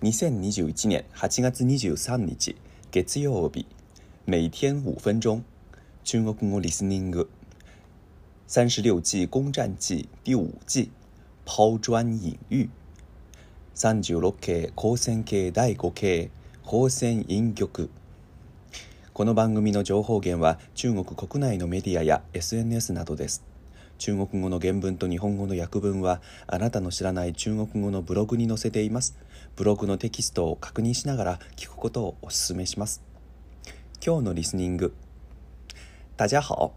2021年8月23日月曜日每天5分钟中国語リスニング36季攻占記第5季拋磚引玉36系光線系第5系光線引玉この番組の情報源は中国国内のメディアや SNS などです。中国語の原文と日本語の訳文はあなたの知らない中国語のブログに載せていますブログのテキストを確認しながら聞くことをお勧めします今日のリスニング大家好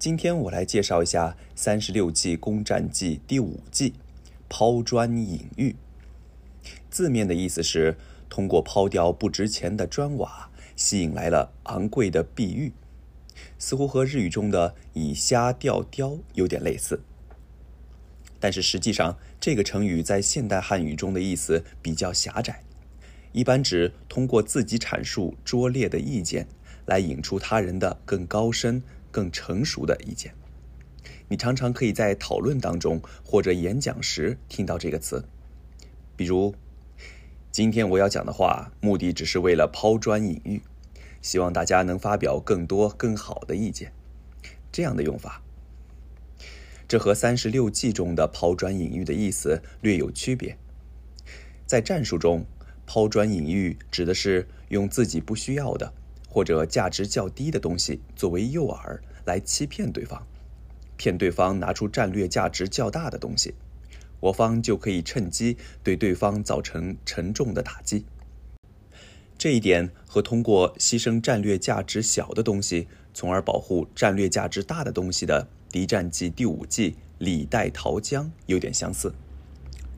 今天我来介绍一下《三十六计攻占记》第五计“抛砖引玉”。字面的意思是通过抛掉不值钱的砖瓦，吸引来了昂贵的碧玉。似乎和日语中的以瞎钓雕有点类似，但是实际上这个成语在现代汉语中的意思比较狭窄，一般指通过自己阐述拙劣的意见来引出他人的更高深、更成熟的意见。你常常可以在讨论当中或者演讲时听到这个词，比如，今天我要讲的话，目的只是为了抛砖引玉。希望大家能发表更多更好的意见。这样的用法，这和《三十六计》中的“抛砖引玉”的意思略有区别。在战术中，“抛砖引玉”指的是用自己不需要的或者价值较低的东西作为诱饵，来欺骗对方，骗对方拿出战略价值较大的东西，我方就可以趁机对对方造成沉重的打击。这一点。和通过牺牲战略价值小的东西，从而保护战略价值大的东西的敌战计第五计“李代桃僵”有点相似，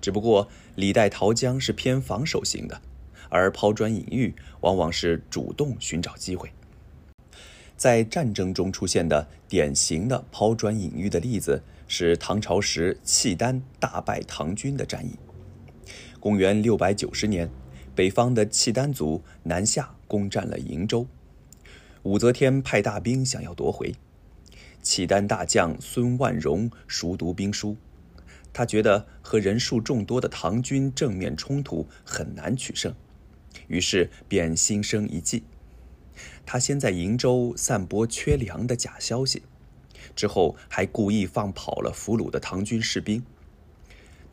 只不过“李代桃僵”是偏防守型的，而抛砖引玉往往是主动寻找机会。在战争中出现的典型的抛砖引玉的例子是唐朝时契丹大败唐军的战役。公元六百九十年，北方的契丹族南下。攻占了瀛州，武则天派大兵想要夺回。契丹大将孙万荣熟读兵书，他觉得和人数众多的唐军正面冲突很难取胜，于是便心生一计。他先在瀛州散播缺粮的假消息，之后还故意放跑了俘虏的唐军士兵。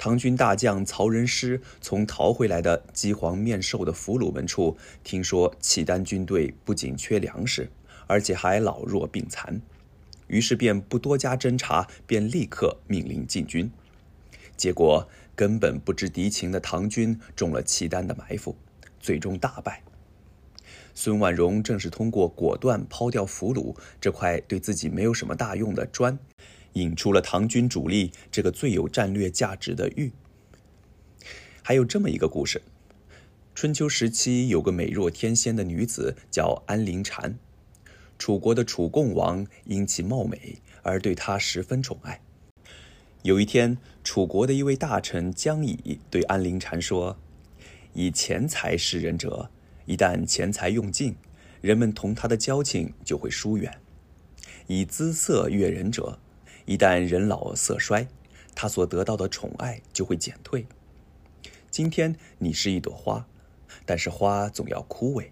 唐军大将曹仁师从逃回来的饥荒面兽的俘虏们处，听说契丹军队不仅缺粮食，而且还老弱病残，于是便不多加侦查，便立刻命令进军。结果根本不知敌情的唐军中了契丹的埋伏，最终大败。孙万荣正是通过果断抛掉俘虏这块对自己没有什么大用的砖。引出了唐军主力这个最有战略价值的玉。还有这么一个故事：春秋时期有个美若天仙的女子叫安陵寛，楚国的楚共王因其貌美而对她十分宠爱。有一天，楚国的一位大臣姜乙对安陵寛说：“以钱财示人者，一旦钱财用尽，人们同他的交情就会疏远；以姿色悦人者，”一旦人老色衰，他所得到的宠爱就会减退。今天你是一朵花，但是花总要枯萎。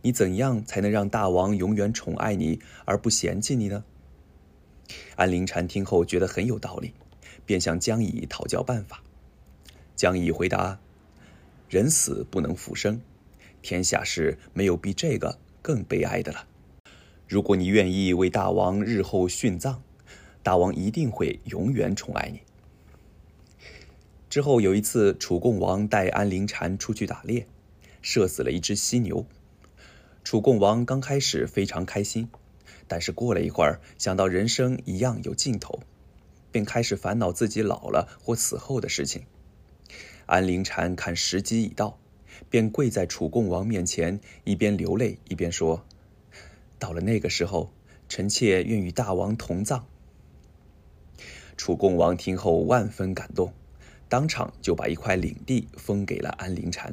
你怎样才能让大王永远宠爱你而不嫌弃你呢？安陵寛听后觉得很有道理，便向江乙讨教办法。江乙回答：“人死不能复生，天下事没有比这个更悲哀的了。如果你愿意为大王日后殉葬。”大王一定会永远宠爱你。之后有一次，楚共王带安陵禅出去打猎，射死了一只犀牛。楚共王刚开始非常开心，但是过了一会儿，想到人生一样有尽头，便开始烦恼自己老了或死后的事情。安陵禅看时机已到，便跪在楚共王面前，一边流泪一边说：“到了那个时候，臣妾愿与大王同葬。”楚共王听后万分感动，当场就把一块领地封给了安陵寑。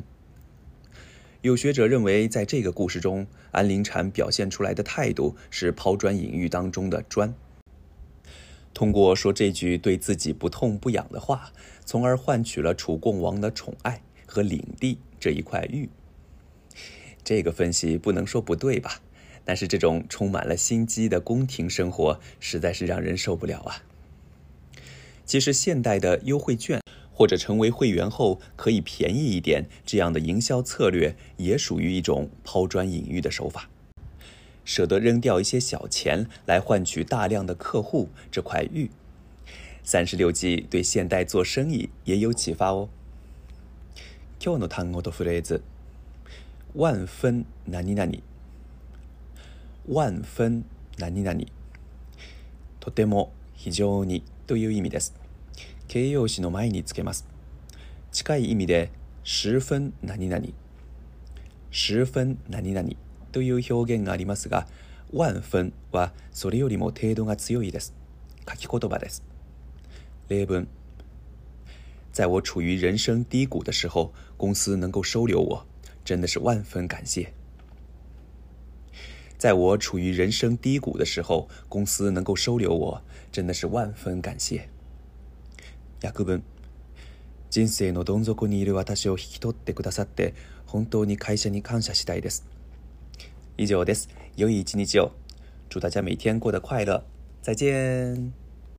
有学者认为，在这个故事中，安陵寑表现出来的态度是“抛砖引玉”当中的“砖”，通过说这句对自己不痛不痒的话，从而换取了楚共王的宠爱和领地这一块玉。这个分析不能说不对吧？但是这种充满了心机的宫廷生活，实在是让人受不了啊！其实，现代的优惠券，或者成为会员后可以便宜一点，这样的营销策略也属于一种抛砖引玉的手法，舍得扔掉一些小钱来换取大量的客户这块玉。三十六计对现代做生意也有启发哦。今天的单词和句子，万分难，难，难，万分难，难，难，とても、非常に。という意味です。形容詞の前につけます。近い意味で、十分何々、十分何々という表現がありますが、万分はそれよりも程度が強いです。書き言葉です。例文。在我处于人生低谷的时候，公司能够收留我，真的是万分感谢。在我处于人生低谷的时候，公司能够收留我，真的是万分感谢。約分人生のどん底にいる私を引き取ってくださって本当に会社に感謝したいです。以上です。良い一日を。祝大家每天过得快乐。再见。